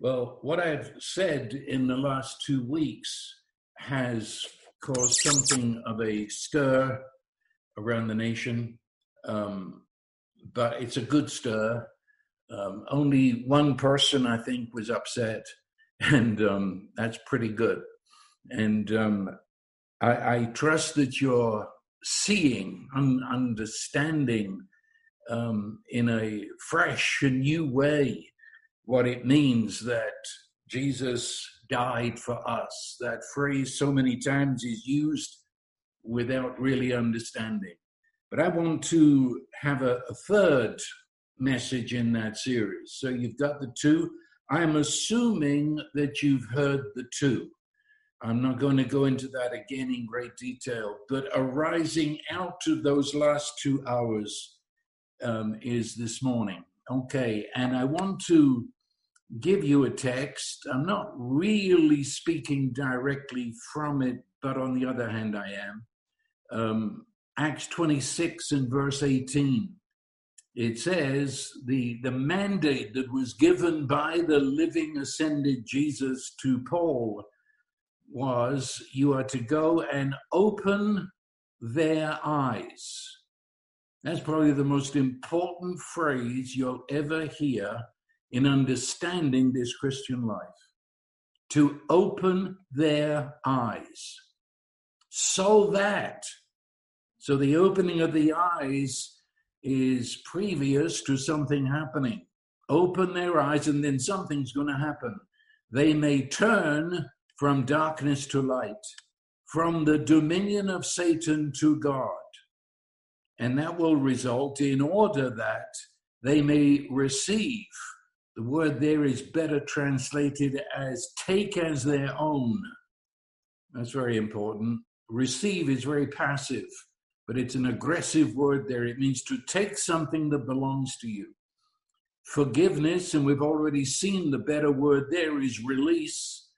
Well, what I've said in the last two weeks has caused something of a stir around the nation, um, but it's a good stir. Um, only one person, I think, was upset, and um, that's pretty good. And um, I, I, trust that you're seeing, un- understanding um, in a fresh and new way what it means that Jesus died for us. That phrase, so many times, is used without really understanding. But I want to have a, a third message in that series. So you've got the two. I'm assuming that you've heard the two. I'm not going to go into that again in great detail, but arising out of those last two hours um, is this morning. Okay, and I want to give you a text. I'm not really speaking directly from it, but on the other hand, I am. Um, Acts 26 and verse 18. It says the, the mandate that was given by the living ascended Jesus to Paul was you are to go and open their eyes. That's probably the most important phrase you'll ever hear in understanding this Christian life. To open their eyes so that, so the opening of the eyes is previous to something happening. Open their eyes, and then something's going to happen. They may turn from darkness to light, from the dominion of Satan to God. And that will result in order that they may receive. The word there is better translated as take as their own. That's very important. Receive is very passive, but it's an aggressive word there. It means to take something that belongs to you. Forgiveness, and we've already seen the better word there is release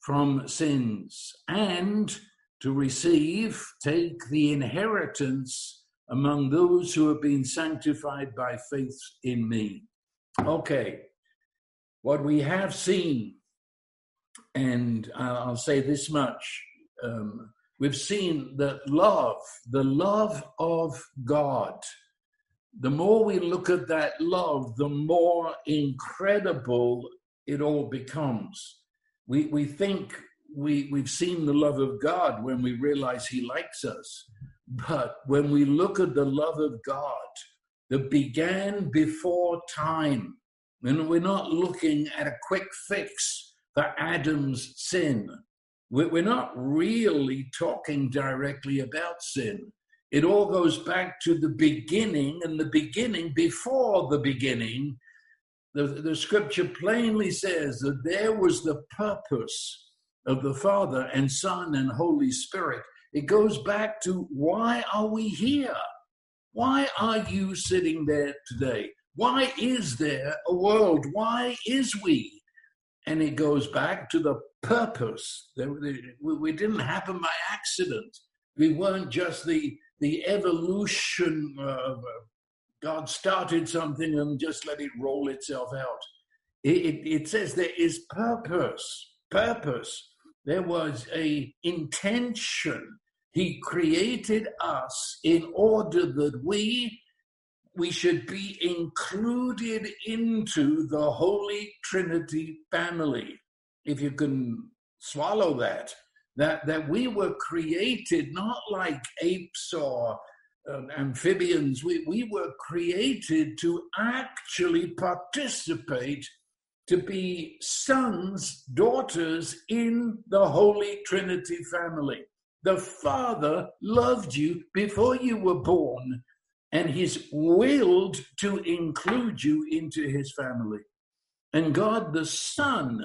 from sins and to receive, take the inheritance among those who have been sanctified by faith in me. Okay, what we have seen, and I'll say this much um, we've seen that love, the love of God, the more we look at that love, the more incredible it all becomes we, we think we, we've seen the love of God when we realize He likes us. But when we look at the love of God that began before time, and we're not looking at a quick fix for Adam's sin, we're not really talking directly about sin. It all goes back to the beginning, and the beginning before the beginning the, the scripture plainly says that there was the purpose of the Father and Son and Holy Spirit. It goes back to why are we here? Why are you sitting there today? Why is there a world? Why is we? And it goes back to the purpose. We didn't happen by accident. We weren't just the, the evolution of uh, God started something and just let it roll itself out. It, it, it says there is purpose, purpose. There was a intention. He created us in order that we we should be included into the Holy Trinity family. If you can swallow that, that, that we were created not like apes or um, amphibians, we, we were created to actually participate, to be sons, daughters in the Holy Trinity family. The Father loved you before you were born, and He's willed to include you into His family. And God the Son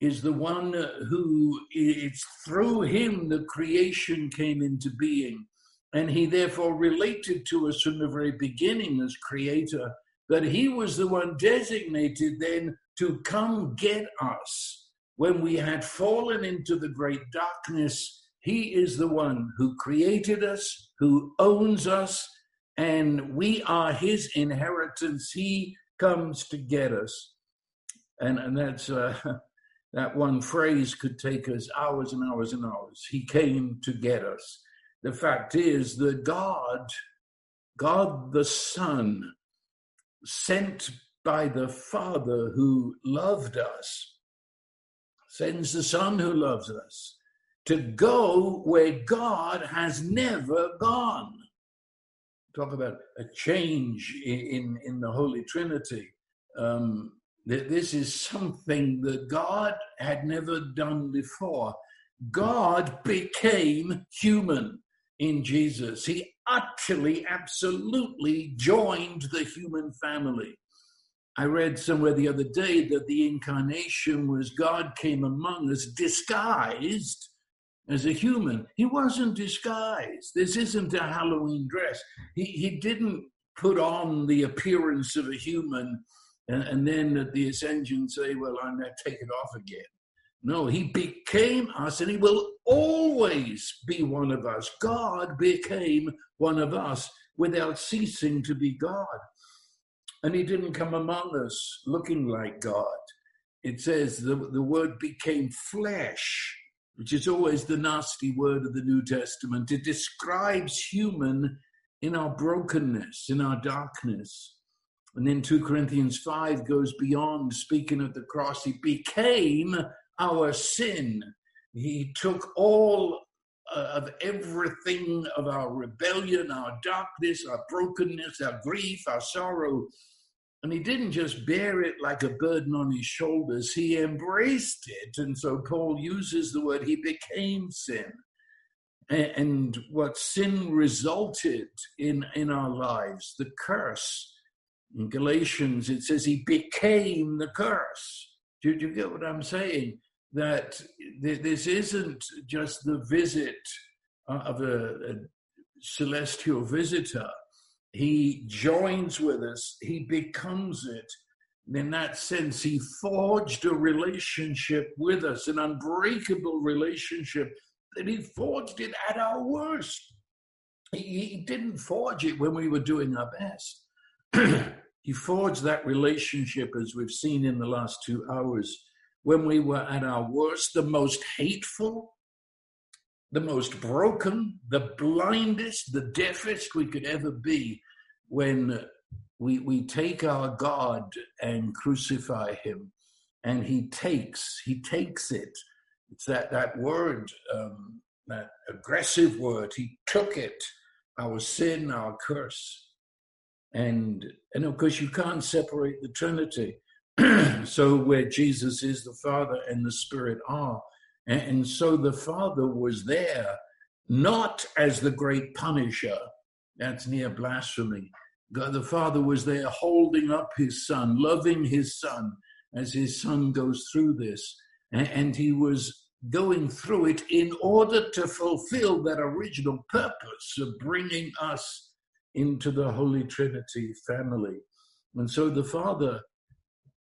is the one who, it's through Him the creation came into being and he therefore related to us from the very beginning as creator, that he was the one designated then to come get us. When we had fallen into the great darkness, he is the one who created us, who owns us, and we are his inheritance. He comes to get us. And, and that's, uh, that one phrase could take us hours and hours and hours. He came to get us. The fact is that God, God the Son, sent by the Father who loved us, sends the Son who loves us to go where God has never gone. Talk about a change in, in the Holy Trinity. Um, this is something that God had never done before. God became human in Jesus. He utterly, absolutely joined the human family. I read somewhere the other day that the incarnation was God came among us disguised as a human. He wasn't disguised. This isn't a Halloween dress. He, he didn't put on the appearance of a human and, and then at the ascension say, Well, I'm going to take it off again. No, he became us and he will always be one of us. God became one of us without ceasing to be God. And he didn't come among us looking like God. It says the, the word became flesh, which is always the nasty word of the New Testament. It describes human in our brokenness, in our darkness. And then 2 Corinthians 5 goes beyond speaking of the cross. He became our sin. He took all uh, of everything of our rebellion, our darkness, our brokenness, our grief, our sorrow, and he didn't just bear it like a burden on his shoulders, he embraced it. And so Paul uses the word, he became sin. And what sin resulted in in our lives, the curse. In Galatians, it says he became the curse. Do, you get what I'm saying? that this isn't just the visit uh, of a, a celestial visitor. He joins with us, he becomes it. In that sense, he forged a relationship with us, an unbreakable relationship that he forged it at our worst. He, he didn't forge it when we were doing our best. he forged that relationship, as we've seen in the last two hours, when we were at our worst, the most hateful, the most broken, the blindest, the deafest we could ever be, when we, we take our God and crucify him, and he takes, he takes it. It's that, that word, um, that aggressive word. He took it, our sin, our curse. And, and of course, you can't separate the Trinity. so where Jesus is, the Father and the Spirit are. And, so the Father was there, not as the great punisher. That's near blasphemy. The Father was there holding up his son, loving his son as his son goes through this. And he was going through it in order to fulfill that original purpose of bringing us into the Holy Trinity family. And so the Father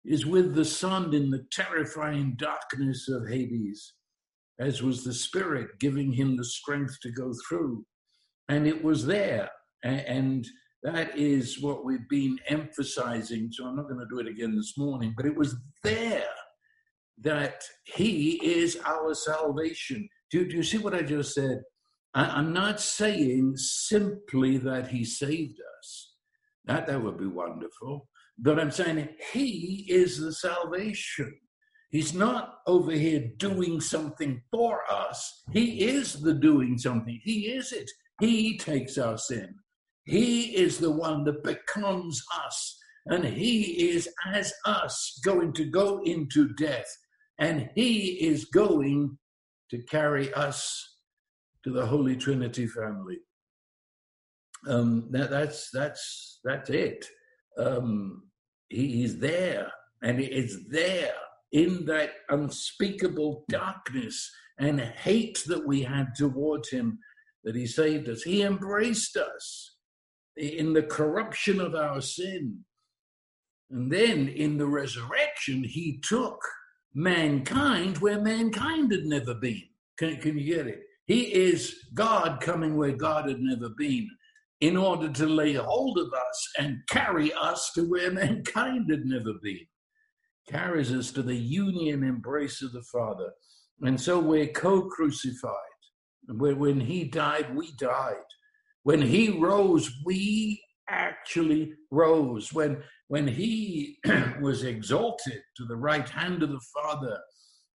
is with the Son in the terrifying darkness of Hades, as was the Spirit giving him the strength to go through. And it was there. And that is what we've been emphasizing. So I'm not going to do it again this morning, but it was there that He is our salvation. Do, do you see what I just said? I, am not saying simply that He saved us. That, that would be wonderful. But I'm saying he is the salvation. He's not over here doing something for us. He is the doing something. He is it. He takes our sin. He is the one that becomes us. And he is as us going to go into death. And he is going to carry us to the Holy Trinity family. Um, that, that's that's that's it. Um, he is there and it's there in that unspeakable darkness and hate that we had towards him that he saved us. He embraced us in the corruption of our sin. And then in the resurrection, he took mankind where mankind had never been. Can, can you get it? He is God coming where God had never been in order to lay hold of us and carry us to where mankind had never been. Carries us to the union embrace of the Father. And so we're co crucified. When he died, we died. When he rose, we actually rose. When, when he was exalted to the right hand of the Father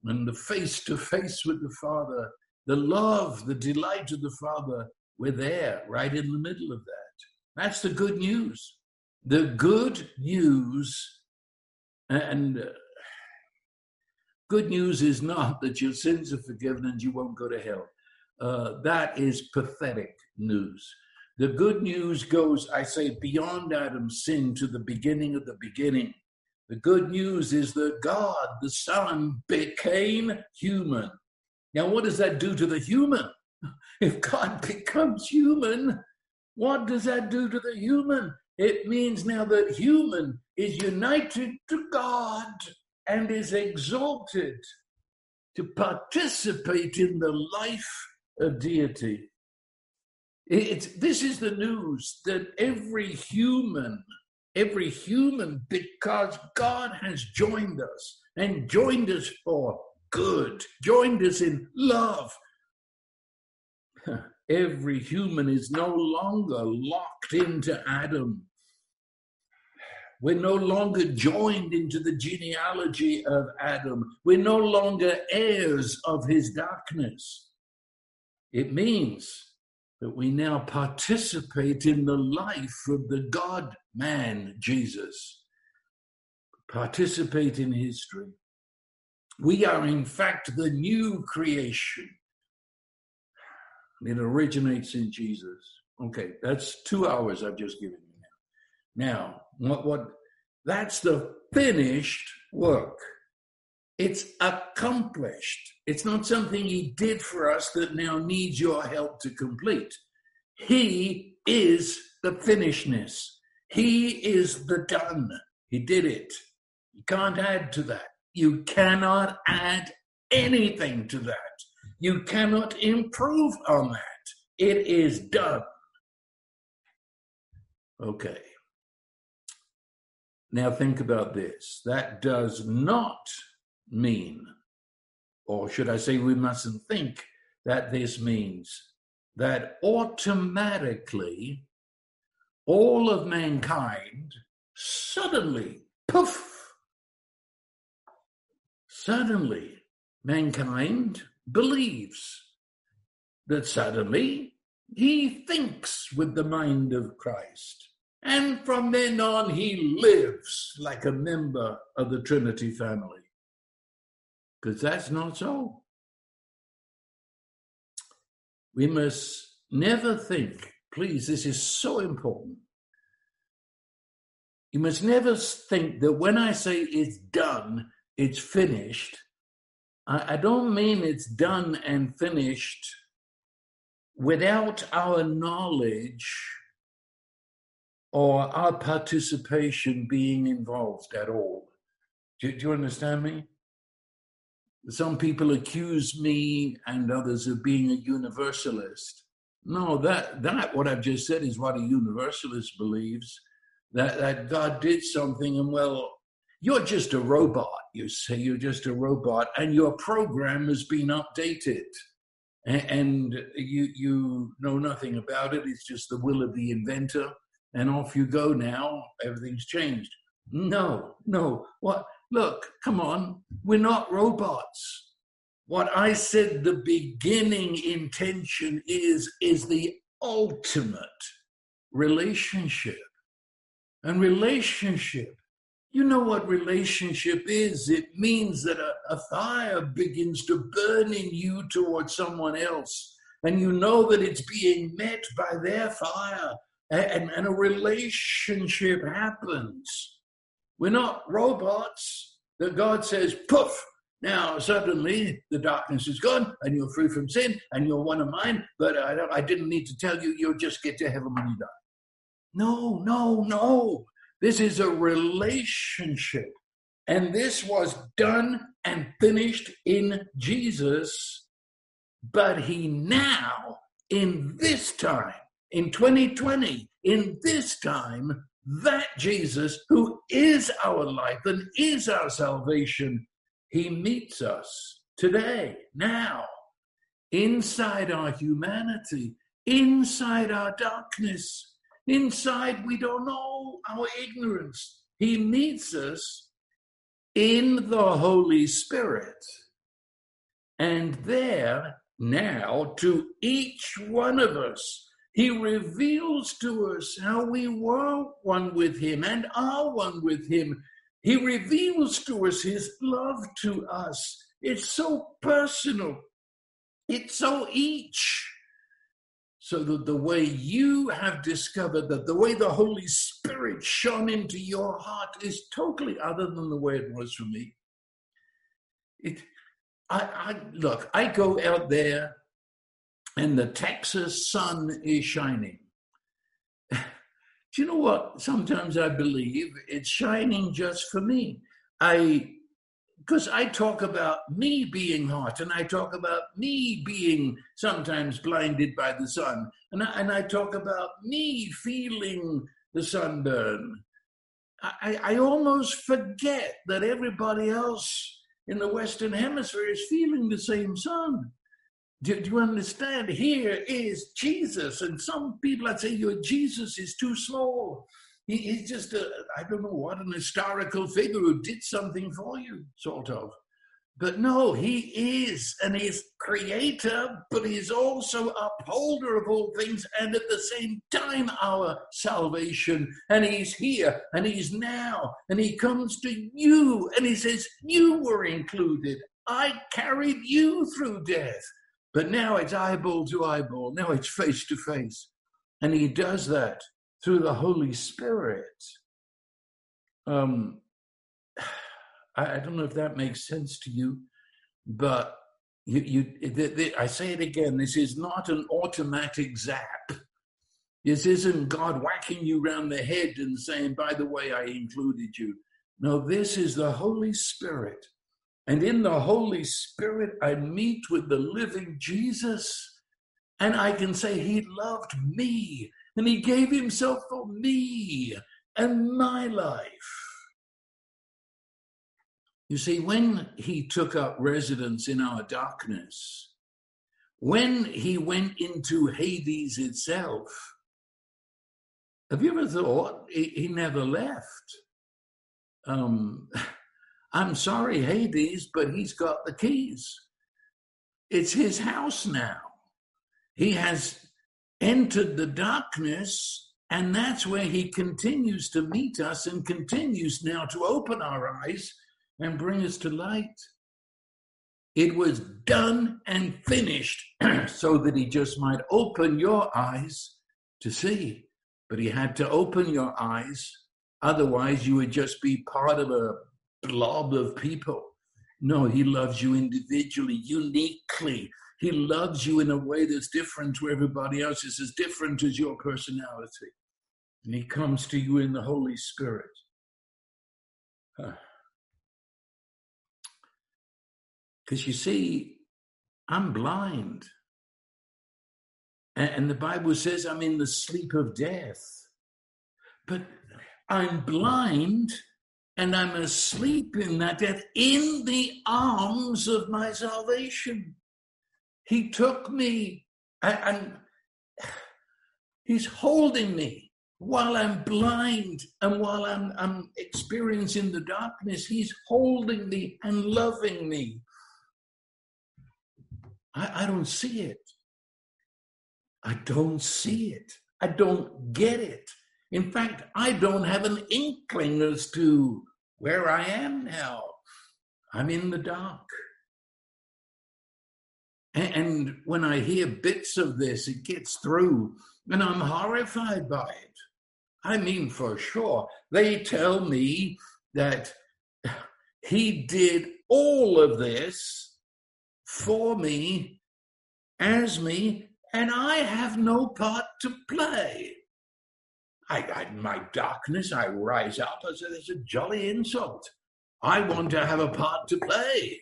and the face to face with the Father, the love, the delight of the Father, we're there right in the middle of that. That's the good news. The good news, and uh, good news is not that your sins are forgiven and you won't go to hell. Uh, that is pathetic news. The good news goes, I say, beyond Adam's sin to the beginning of the beginning. The good news is that God, the Son, became human. Now, what does that do to the human? If God becomes human, what does that do to the human? It means now that human is united to God and is exalted to participate in the life of deity. This is the news that every human, every human, because God has joined us and joined us for good, joined us in love. Every human is no longer locked into Adam. We're no longer joined into the genealogy of Adam. We're no longer heirs of his darkness. It means that we now participate in the life of the God man, Jesus. Participate in history. We are, in fact, the new creation. It originates in Jesus. Okay, that's two hours I've just given you now. What, what that's the finished work. It's accomplished. It's not something he did for us that now needs your help to complete. He is the finishedness. He is the done. He did it. You can't add to that. You cannot add anything to that. You cannot improve on that. It is done. Okay. Now think about this. That does not mean, or should I say, we mustn't think that this means that automatically all of mankind suddenly, poof, suddenly mankind believes that suddenly he thinks with the mind of Christ. And from then on, he lives like a member of the Trinity family because that's not so. We must never think, please, this is so important. You must never think that when I say it's done, it's finished. I, I don't mean it's done and finished without our knowledge or our participation being involved at all. Do, do you understand me? Some people accuse me and others of being a universalist. No, that that what I've just said is what a universalist believes. That that God did something and well, you're just a robot, you say you're just a robot, and your program has been updated. And, you you know nothing about it. It's just the will of the inventor, and off you go now. Everything's changed. No, no. What Look, come on, we're not robots. What I said the beginning intention is, is the ultimate relationship. And relationship, you know what relationship is? It means that a, a fire begins to burn in you towards someone else, and you know that it's being met by their fire, and, and a relationship happens. We're not robots. That God says, poof, now suddenly the darkness is gone and you're free from sin and you're one of mine, but I, I didn't need to tell you, you'll just get to heaven when you die. No, no, no. This is a relationship. And this was done and finished in Jesus. But he now, in this time, in 2020, in this time, that Jesus, who is our life and is our salvation, he meets us today, now, inside our humanity, inside our darkness, inside we don't know our ignorance. He meets us in the Holy Spirit. And there, now, to each one of us, he reveals to us how we were one with him and are one with him. He reveals to us his love to us. It's so personal. It's so each. So that the way you have discovered that the way the Holy Spirit shone into your heart is totally other than the way it was for me. It, I, I look, I go out there and the Texas sun is shining. Do you know what? Sometimes I believe it's shining just for me. I because I talk about me being hot and I talk about me being sometimes blinded by the sun and I, and I talk about me feeling the sunburn. I, I almost forget that everybody else in the Western Hemisphere is feeling the same sun. Do, do, you understand? Here is Jesus. And some people, I'd say, your Jesus is too small. He, he's just, a, I don't know what, an historical figure who did something for you, sort of. But no, he is, and he's creator, but he's also upholder of all things, and at the same time, our salvation. And he's here, and he's now, and he comes to you, and he says, You were included. I carried you through death. But now it's eyeball to eyeball, now it's face to face. And he does that through the Holy Spirit. Um, I, I don't know if that makes sense to you, but you, you the, the, I say it again this is not an automatic zap. This isn't God whacking you round the head and saying, by the way, I included you. No, this is the Holy Spirit and in the Holy Spirit, I meet with the living Jesus. And I can say, He loved me and He gave Himself for me and my life. You see, when He took up residence in our darkness, when He went into Hades itself, have you ever thought He, he never left? Um, I'm sorry, Hades, but he's got the keys. It's his house now. He has entered the darkness, and that's where he continues to meet us and continues now to open our eyes and bring us to light. It was done and finished so that he just might open your eyes to see. But he had to open your eyes, otherwise, you would just be part of a blob of people. No, he loves you individually, uniquely. He loves you in a way that's different to everybody else. It's as different as your personality. And he comes to you in the Holy Spirit. Because you see, I'm blind. And the Bible says I'm in the sleep of death. But I'm blind and I'm asleep in that death in the arms of my salvation. He took me and he's holding me while I'm blind and while I'm, I'm experiencing the darkness. He's holding me and loving me. I, I don't see it. I don't see it. I don't get it. In fact, I don't have an inkling as to where I am now. I'm in the dark. And when I hear bits of this, it gets through, and I'm horrified by it. I mean, for sure. They tell me that he did all of this for me, as me, and I have no part to play. I, I, my darkness, I rise up as a, as a jolly insult. I want to have a part to play.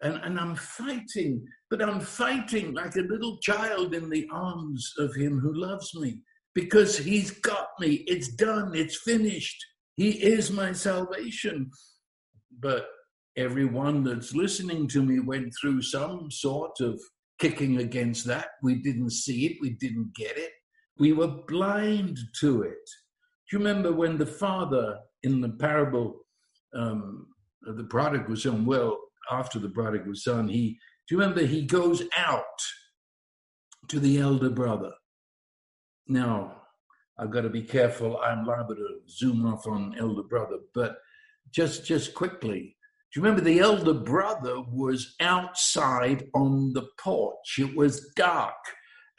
And, and I'm fighting, but I'm fighting like a little child in the arms of him who loves me. because he's got me. It's done. It's finished. He is my salvation. But everyone that's listening to me went through some sort of kicking against that. We didn't see it. We didn't get it. We were blind to it. Do you remember when the father in the parable um, of the prodigal son, well, after the prodigal son, he, do you remember he goes out to the elder brother? Now, I've got to be careful. I'm liable to zoom off on elder brother, but just just quickly, do you remember the elder brother was outside on the porch? It was dark,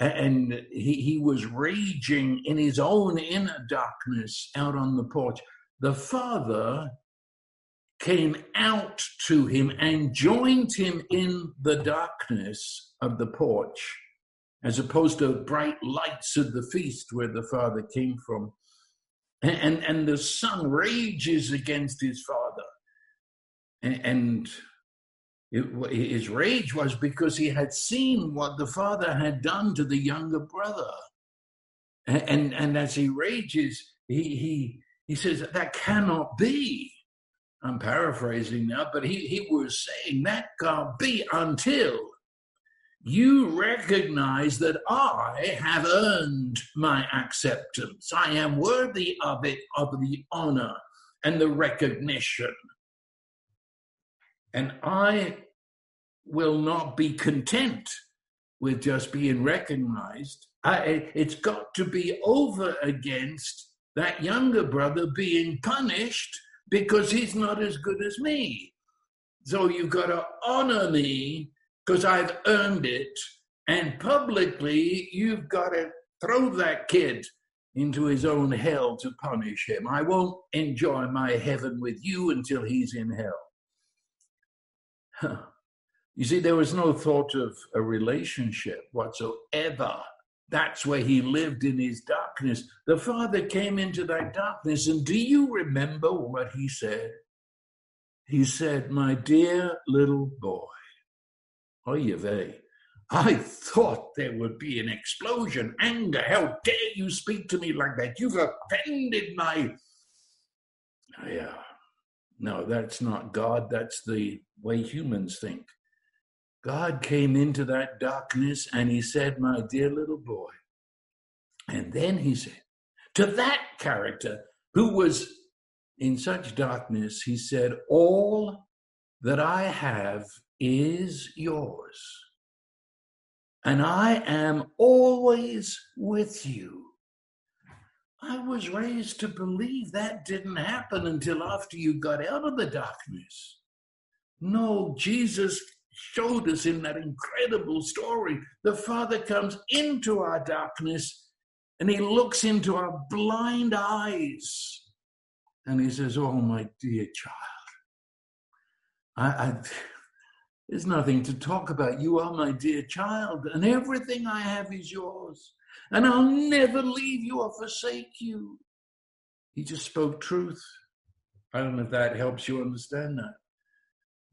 and he, he was raging in his own inner darkness out on the porch. The father came out to him and joined him in the darkness of the porch as opposed to bright lights of the feast where the father came from. And, and, and the son rages against his father. And, and it, his rage was because he had seen what the father had done to the younger brother. And, and, and as he rages, he, he, he says, That cannot be. I'm paraphrasing now, but he, he was saying that can't be until you recognize that I have earned my acceptance. I am worthy of it, of the honor and the recognition. And I will not be content with just being recognized. I, it's got to be over against that younger brother being punished because he's not as good as me. So you've got to honor me because I've earned it. And publicly, you've got to throw that kid into his own hell to punish him. I won't enjoy my heaven with you until he's in hell. You see, there was no thought of a relationship whatsoever. That's where he lived in his darkness. The Father came into that darkness, and do you remember what he said? He said, My dear little boy, oh, Oy vey. I thought there would be an explosion, anger. How dare you speak to me like that? You've offended my. Oh, yeah. No, that's not God. That's the way humans think. God came into that darkness and he said, My dear little boy. And then he said, to that character who was in such darkness, he said, All that I have is yours. And I am always with you. I was raised to believe that didn't happen until after you got out of the darkness. No, Jesus showed us in that incredible story. The Father comes into our darkness and he looks into our blind eyes and he says, Oh, my dear child, I, I there's nothing to talk about. You are my dear child, and everything I have is yours. And I'll never leave you or forsake you. He just spoke truth. I don't know if that helps you understand that.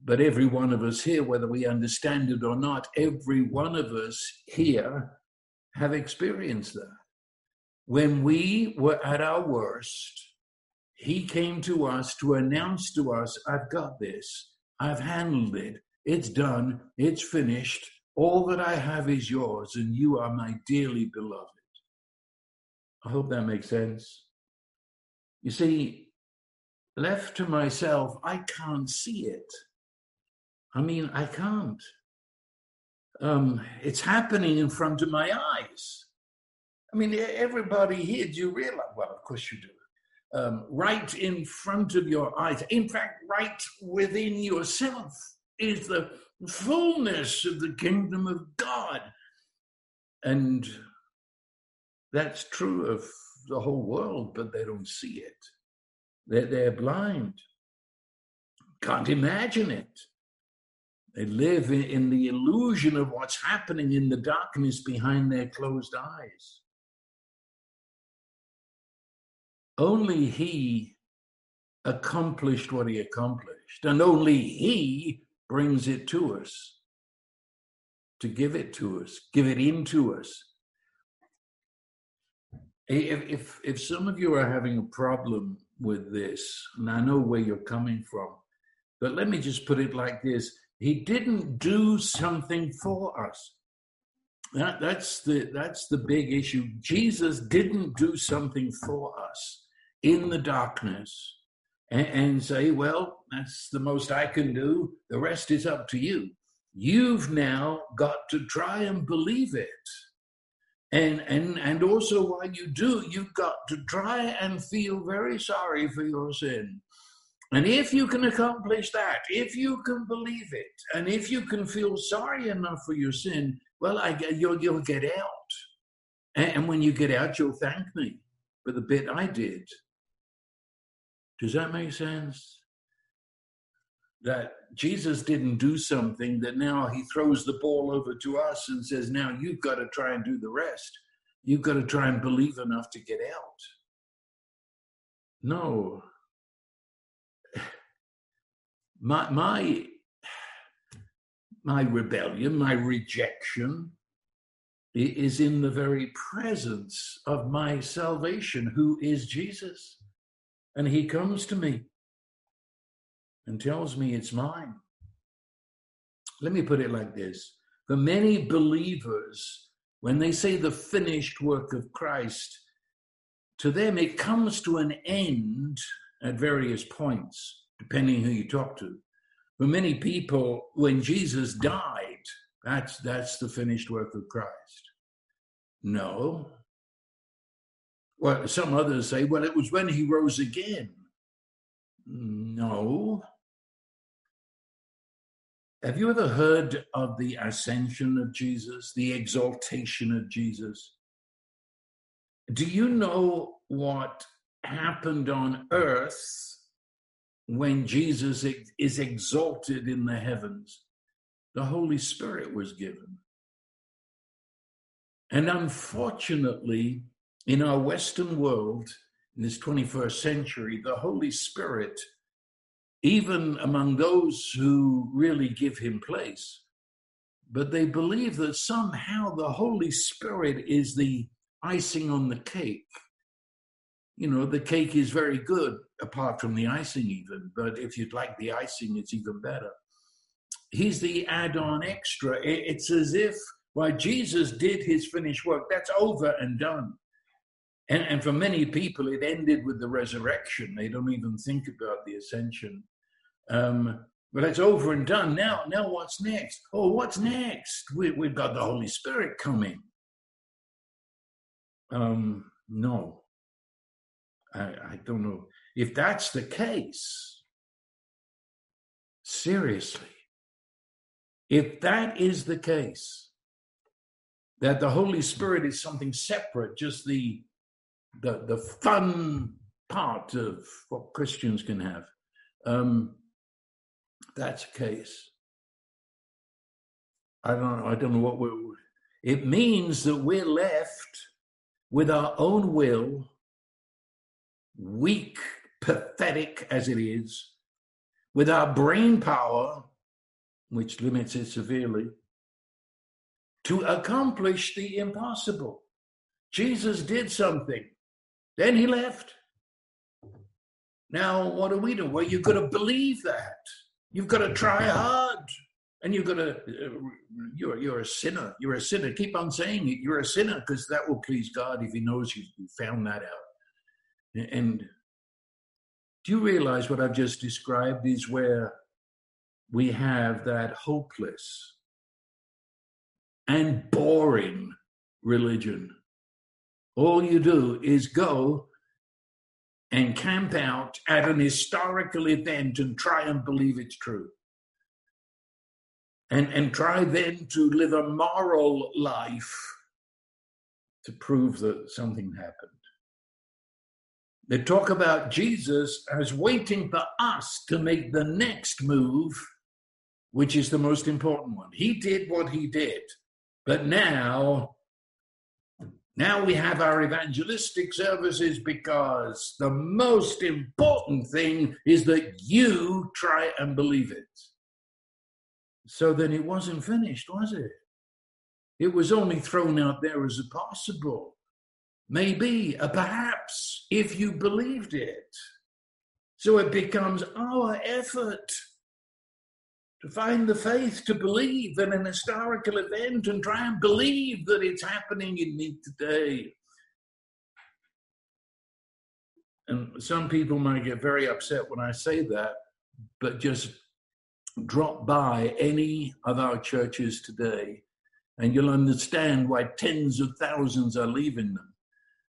But every one of us here, whether we understand it or not, every one of us here have experienced that. When we were at our worst, he came to us to announce to us, I've got this, I've handled it, it's done. It's finished. All that I have is yours, and you are my dearly beloved. I hope that makes sense. You see, left to myself, I can't see it. I mean, I can't. Um, it's happening in front of my eyes. I mean, everybody here, do you realize? Well, of course you do. Um, right in front of your eyes. In fact, right within yourself is the fullness of the kingdom of God. And that's true of the whole world, but they don't see it. They're, they're blind, can't imagine it. They live in, in the illusion of what's happening in the darkness behind their closed eyes. Only He accomplished what He accomplished, and only He brings it to us, to give it to us, give it into us. If, if, if some of you are having a problem with this, and I know where you're coming from, but let me just put it like this He didn't do something for us. That, that's the that's the big issue. Jesus didn't do something for us in the darkness and, and say, "Well, that's the most I can do. The rest is up to you." You've now got to try and believe it, and and and also while you do, you've got to try and feel very sorry for your sin. And if you can accomplish that, if you can believe it, and if you can feel sorry enough for your sin, well, I, you'll, you'll get out. And when you get out, you'll thank me for the bit I did. Does that make sense? That Jesus didn't do something that now he throws the ball over to us and says, now you've got to try and do the rest. You've got to try and believe enough to get out. No. My, my my rebellion, my rejection, is in the very presence of my salvation, who is Jesus. And he comes to me and tells me it's mine. Let me put it like this for many believers, when they say the finished work of Christ, to them it comes to an end at various points, depending who you talk to. For many people, when Jesus died, that's, that's the finished work of Christ. No. Well, some others say, well, it was when he rose again. No. Have you ever heard of the ascension of Jesus, the exaltation of Jesus? Do you know what happened on earth when Jesus is exalted in the heavens, the Holy Spirit was given. And unfortunately, in our Western world, in this 21st century, the Holy Spirit, even among those who really give him place, but they believe that somehow the Holy Spirit is the icing on the cake you know, the cake is very good, apart from the icing, even. But if you'd like the icing, it's even better. He's the add on extra. It's as if, while Jesus did his finished work, that's over and done. And, and for many people, it ended with the resurrection. They don't even think about the ascension. Um, but it's over and done. Now, now what's next? Oh, what's next? We, we've got the Holy Spirit coming. Um, no, I, I don't know. If that's the case, seriously, if that is the case, that the Holy Spirit is something separate, just the the the fun part of what Christians can have. Um, that's a case. I don't I don't know what we're. It means that we're left with our own will weak, pathetic as it is, with our brain power, which limits it severely, to accomplish the impossible. Jesus did something, then he left. Now, what do we do? Well, you've got to believe that. You've got to try hard. And you've got to, uh, you're, you're a sinner. You're a sinner. Keep on saying it. You're a sinner because that will please God if He knows you found that out. And do you realize what I've just described is where we have that hopeless and boring religion? All you do is go and camp out at an historical event and try and believe it's true. And, and try then to live a moral life to prove that something happened. They talk about Jesus as waiting for us to make the next move, which is the most important one. He did what he did, but now, now we have our evangelistic services because the most important thing is that you try and believe it. So then it wasn't finished, was it? It was only thrown out there as a possible. Maybe, uh, perhaps, if you believed it. So it becomes our effort to find the faith to believe in an historical event and try and believe that it's happening in me today. And some people might get very upset when I say that, but just drop by any of our churches today and you'll understand why tens of thousands are leaving them.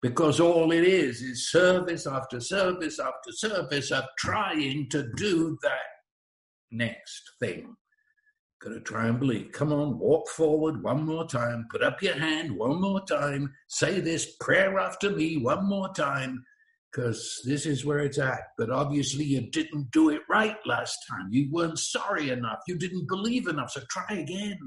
Because all it is is service after service after service of trying to do that next thing. Got to try and believe. Come on, walk forward one more time. Put up your hand one more time. Say this prayer after me one more time, because this is where it's at. But obviously, you didn't do it right last time. You weren't sorry enough. You didn't believe enough. So try again.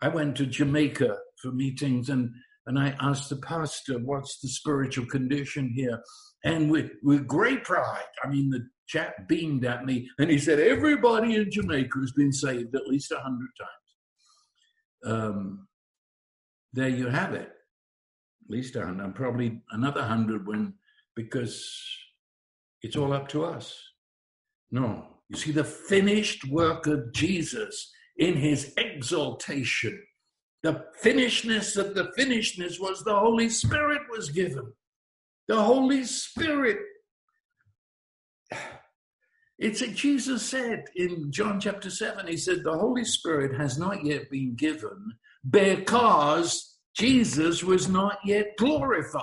I went to Jamaica for meetings and and I asked the pastor, what's the spiritual condition here? And with, with great pride, I mean, the chap beamed at me and he said, everybody in Jamaica has been saved at least a hundred times. Um, there you have it. At least a hundred, probably another hundred when, because it's all up to us. No, you see, the finished work of Jesus in his exaltation the finishedness of the finishedness was the Holy Spirit was given. The Holy Spirit. It's what Jesus said in John chapter 7. He said, The Holy Spirit has not yet been given because Jesus was not yet glorified.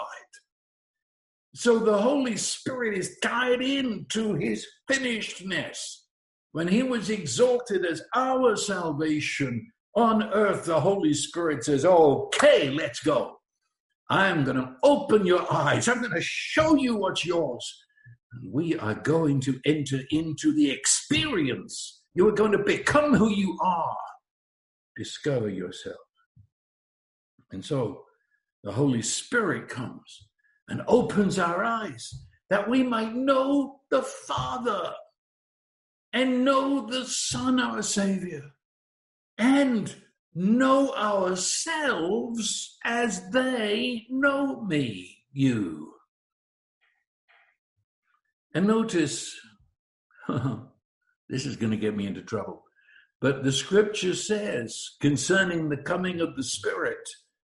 So the Holy Spirit is tied into his finishedness. When he was exalted as our salvation, on earth, the Holy Spirit says, okay, let's go. I'm going to open your eyes. I'm going to show you what's yours. We are going to enter into the experience. You are going to become who you are. Discover yourself. And so the Holy Spirit comes and opens our eyes that we might know the Father and know the Son, our Savior and know ourselves as they know me, you. And notice, this is going to get me into trouble, but the scripture says concerning the coming of the Spirit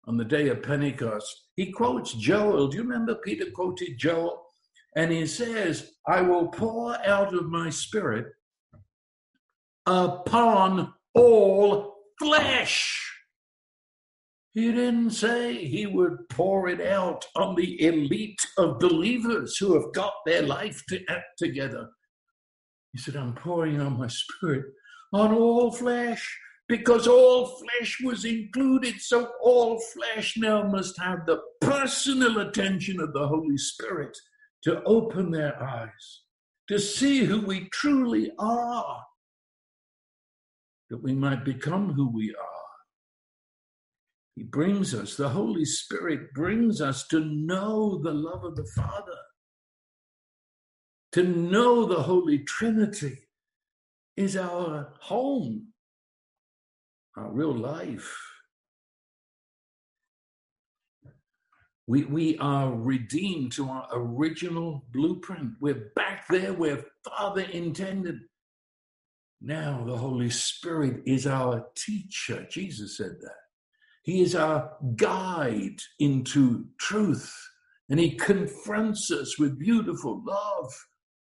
on the day of Pentecost, he quotes Joel. Do you remember Peter quoted Joel? And he says, I will pour out of my spirit upon all flesh. He didn't say he would pour it out on the elite of believers who have got their life to act together. He said, I'm pouring out my spirit on all flesh because all flesh was included. So all flesh now must have the personal attention of the Holy Spirit to open their eyes, to see who we truly are that we might become who we are. He brings us, the Holy Spirit brings us to know the love of the Father, to know the Holy Trinity is our home, our real life. We, we are redeemed to our original blueprint. We're back there where Father intended. Now the Holy Spirit is our teacher. Jesus said that. He is our guide into truth. And he confronts us with beautiful love,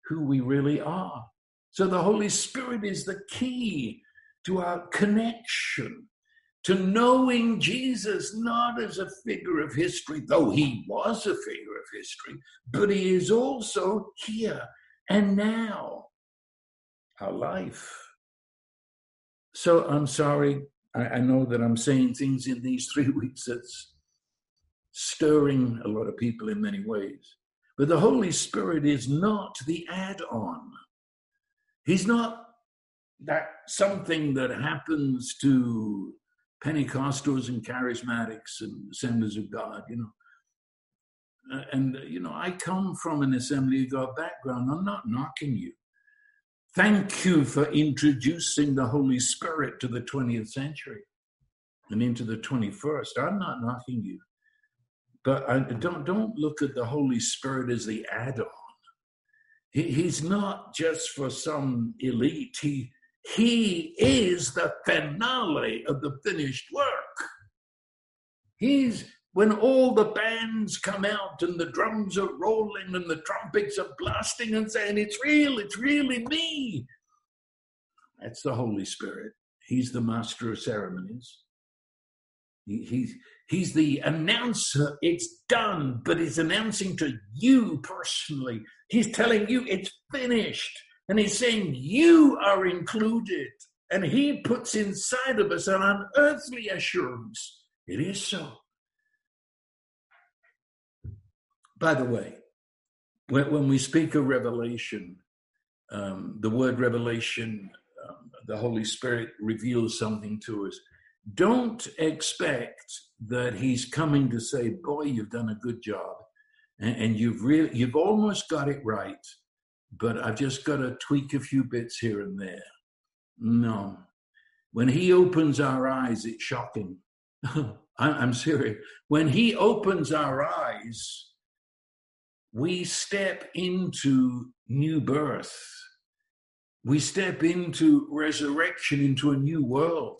who we really are. So the Holy Spirit is the key to our connection, to knowing Jesus not as a figure of history, though he was a figure of history, but he is also here and now our life. So I'm sorry. I, I know that I'm saying things in these three weeks that's stirring a lot of people in many ways. But the Holy Spirit is not the add on. He's not that something that happens to Pentecostals and charismatics and assemblies of God, you know. Uh, and, you know, I come from an assembly of God background. I'm not knocking you. Thank you for introducing the Holy Spirit to the 20th century and into the 21st. I'm not knocking you. but I, don't don't look at the Holy Spirit as the add-on. He, he's not just for some elite. He he is the finale of the finished work. He's when all the bands come out and the drums are rolling and the trumpets are blasting and saying, It's real, it's really me. That's the Holy Spirit. He's the master of ceremonies. He, he's, he's the announcer. It's done, but he's announcing to you personally. He's telling you it's finished. And he's saying you are included. And he puts inside of us an unearthly assurance. It is so. By the way, when, when we speak of revelation, um, the word revelation, um, the Holy Spirit reveals something to us. Don't expect that He's coming to say, "Boy, you've done a good job," and, and you've really, you've almost got it right, but I've just got to tweak a few bits here and there. No, when He opens our eyes, it's shocking. I'm serious. When He opens our eyes, we step into new birth. We step into resurrection, into a new world.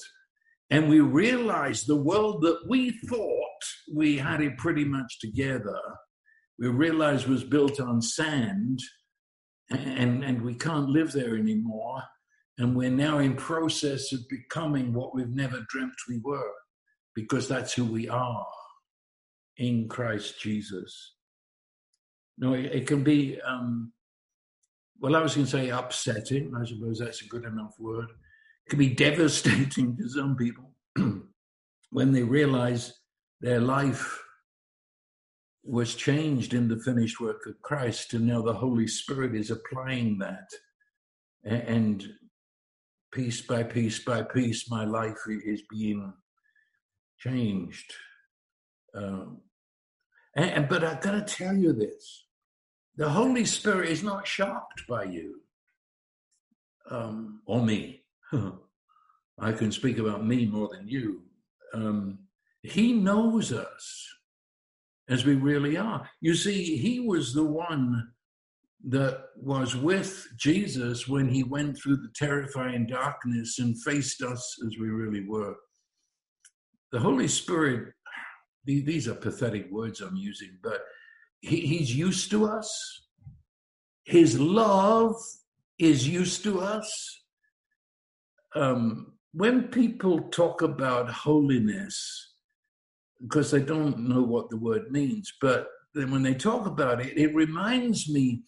And we realize the world that we thought we had it pretty much together, we realize was built on sand, and, and we can't live there anymore. And we're now in process of becoming what we've never dreamt we were, because that's who we are in Christ Jesus. No, it, can be, um, well, I was going to say upsetting. I suppose that's a good enough word. It can be devastating to some people when they realize their life was changed in the finished work of Christ, and now the Holy Spirit is applying that. And piece by piece by piece, my life is being changed. Um, and, but I've got to tell you this the Holy Spirit is not shocked by you um, or me. I can speak about me more than you. Um, he knows us as we really are. You see, he was the one that was with Jesus when he went through the terrifying darkness and faced us as we really were. The Holy Spirit, these are pathetic words I'm using, but he, he's used to us. His love is used to us. Um, when people talk about holiness, because they don't know what the word means, but then when they talk about it, it reminds me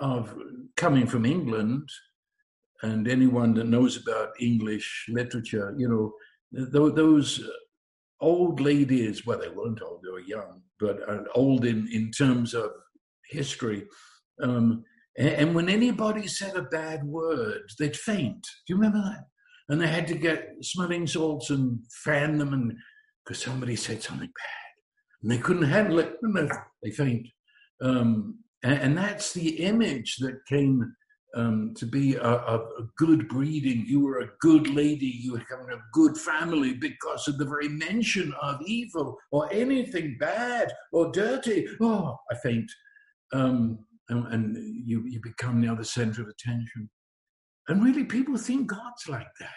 of coming from England and anyone that knows about English literature, you know, those old ladies, well, they weren't old, they were young, but uh, old in, in terms of history. Um, and, and, when anybody said a bad word, they'd faint. Do you remember that? And they had to get smelling salts and fan them, and because somebody said something bad, and they couldn't handle it, and they, they faint. Um, and, and, that's the image that came um, to be a, a, a, good breeding. You were a good lady. You were coming a good family because of the very mention of evil or anything bad or dirty. Oh, I faint. Um, and, and you, you become now the center of attention. And really, people think God's like that.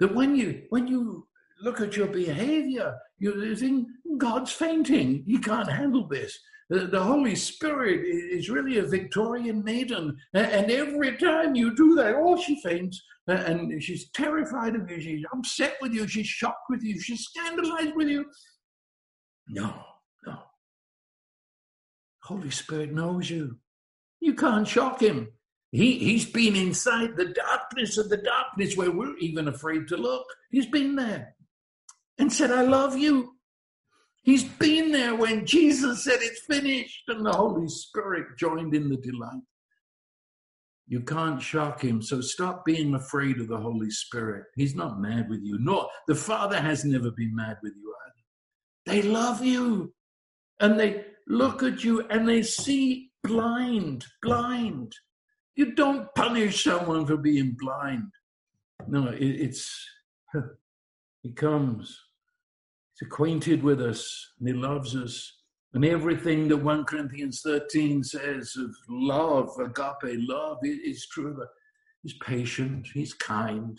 That when you when you look at your behavior, you think God's fainting. He can't handle this. The, Holy Spirit is really a Victorian maiden. And every time you do that, oh, she faints. And she's terrified of you. She's upset with you. She's shocked with you. She's scandalized with you. No, no. Holy Spirit knows you. You can't shock him. He, he's been inside the darkness of the darkness where we're even afraid to look. He's been there and said, I love you. He's been there when Jesus said it's finished and the Holy Spirit joined in the delight. You can't shock him, so stop being afraid of the Holy Spirit. He's not mad with you, nor the Father has never been mad with you either. They love you and they look at you and they see blind, blind. You don't punish someone for being blind. No, it, it's, he comes He's acquainted with us and He loves us. And everything that 1 Corinthians 13 says of love, agape love, is true. He's patient, he's kind,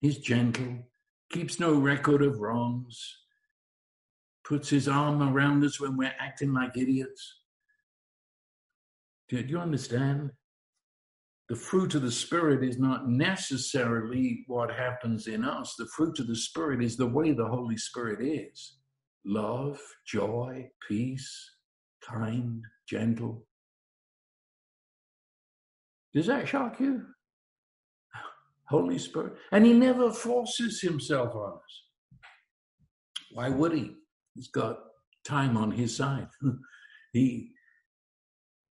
he's gentle, keeps no record of wrongs, puts his arm around us when we're acting like idiots. Do you understand? The fruit of the Spirit is not necessarily what happens in us. The fruit of the Spirit is the way the Holy Spirit is love, joy, peace, kind, gentle. Does that shock you? Holy Spirit. And He never forces Himself on us. Why would He? He's got time on His side. he,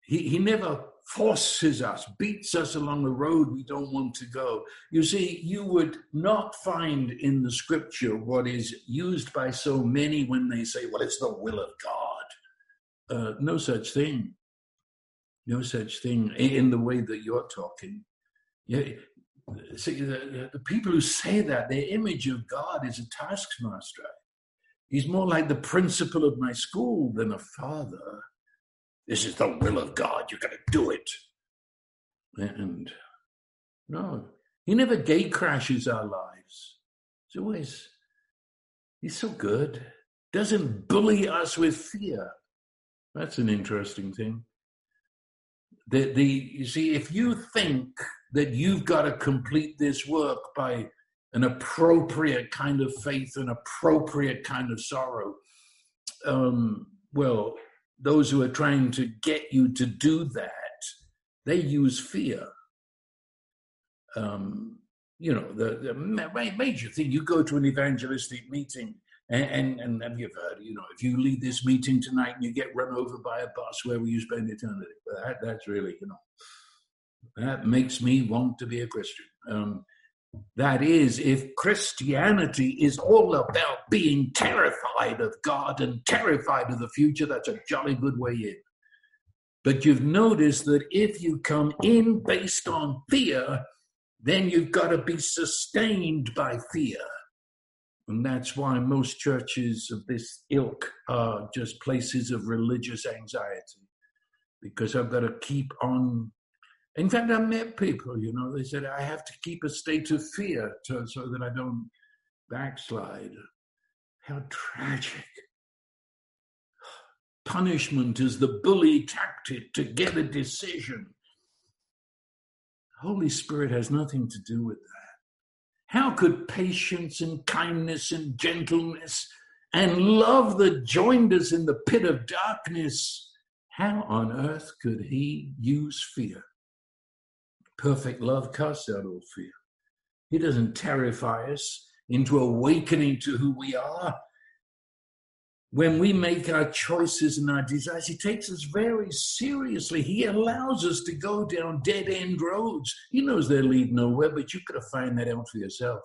he, he never forces us, beats us along the road we don't want to go. You see, you would not find in the scripture what is used by so many when they say, well, it's the will of God. Uh, no such thing. No such thing in the way that you're talking. Yeah, see, the, the people who say that, their image of God is a taskmaster. He's more like the principal of my school than a father. This is the will of God. You're going to do it. And no, he never gate crashes our lives. He's always, he's so good. Doesn't bully us with fear. That's an interesting thing. The, the, you see, if you think that you've got to complete this work by an appropriate kind of faith, an appropriate kind of sorrow, um, well, those who are trying to get you to do that, they use fear. Um, you know, the, the, major thing, you go to an evangelistic meeting and, and, and have you heard, you know, if you leave this meeting tonight and you get run over by a bus, where will you spend eternity? That, that's really, you know, that makes me want to be a Christian. Um, that is, if Christianity is all about being terrified of God and terrified of the future, that's a jolly good way in. But you've noticed that if you come in based on fear, then you've got to be sustained by fear. And that's why most churches of this ilk are just places of religious anxiety, because I've got to keep on in fact, I met people, you know, they said, I have to keep a state of fear to, so that I don't backslide. How tragic. Punishment is the bully tactic to get a decision. Holy Spirit has nothing to do with that. How could patience and kindness and gentleness and love that joined us in the pit of darkness, how on earth could he use fear? Perfect love casts out all fear. He doesn't terrify us into awakening to who we are. When we make our choices and our desires, He takes us very seriously. He allows us to go down dead end roads. He knows they lead nowhere, but you could have find that out for yourself.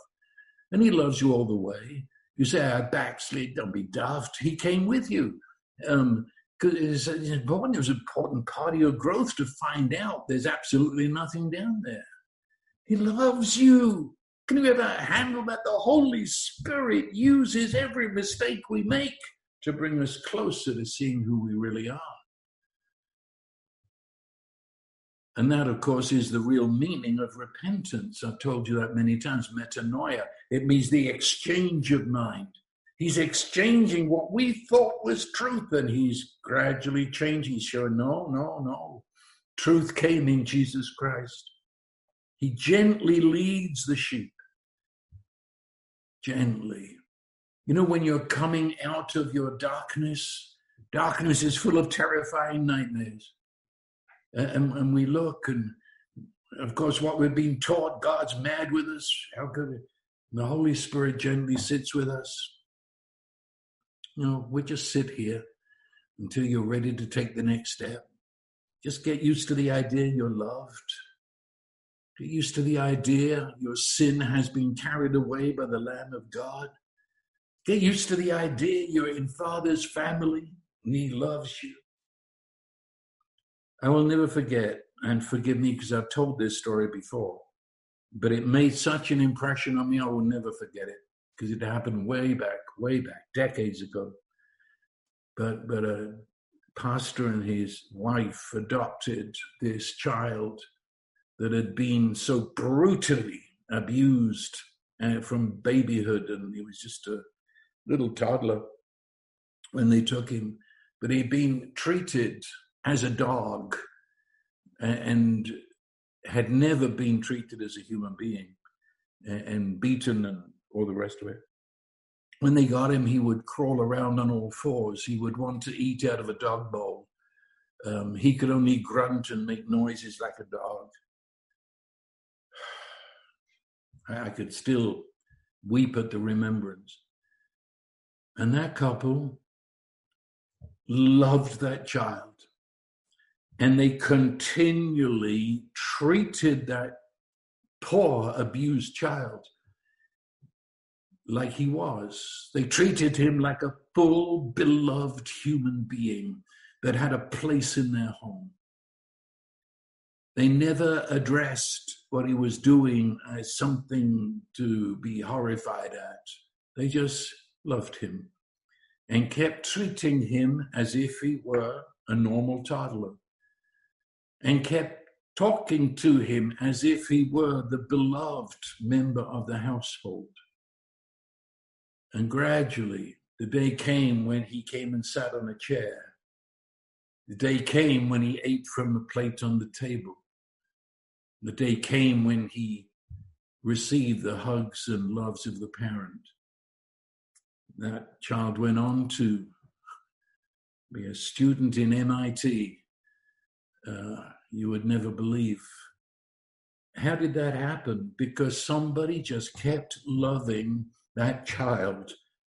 And He loves you all the way. You say, I backslid, don't be daft. He came with you. Um, it's important. It was an important part of your growth to find out there's absolutely nothing down there. He loves you. Can you ever handle that? The Holy Spirit uses every mistake we make to bring us closer to seeing who we really are. And that, of course, is the real meaning of repentance. I've told you that many times. Metanoia. It means the exchange of mind. He's exchanging what we thought was truth, and he's gradually changing. He's showing, no, no, no. Truth came in Jesus Christ. He gently leads the sheep. Gently. You know, when you're coming out of your darkness, darkness is full of terrifying nightmares. And, and we look, and of course, what we've been taught God's mad with us. How could it? The Holy Spirit gently sits with us you know, we just sit here until you're ready to take the next step. Just get used to the idea you're loved. Get used to the idea your sin has been carried away by the Lamb of God. Get used to the idea you're in Father's family and He loves you. I will never forget, and forgive me because I've told this story before, but it made such an impression on me, I will never forget it because it happened way back, way back, decades ago. But but a pastor and his wife adopted this child that had been so brutally abused uh, from babyhood, and he was just a little toddler when they took him. But he'd been treated as a dog and had never been treated as a human being and beaten and all the rest of it. When they got him, he would crawl around on all fours. He would want to eat out of a dog bowl. Um, he could only grunt and make noises like a dog. I could still weep at the remembrance. And that couple loved that child. And they continually treated that poor, abused child like he was. They treated him like a full, beloved human being that had a place in their home. They never addressed what he was doing as something to be horrified at. They just loved him and kept treating him as if he were a normal toddler and kept talking to him as if he were the beloved member of the household. And gradually, the day came when he came and sat on a chair. The day came when he ate from the plate on the table. The day came when he received the hugs and loves of the parent. That child went on to be a student in MIT. Uh, you would never believe. How did that happen? Because somebody just kept loving that child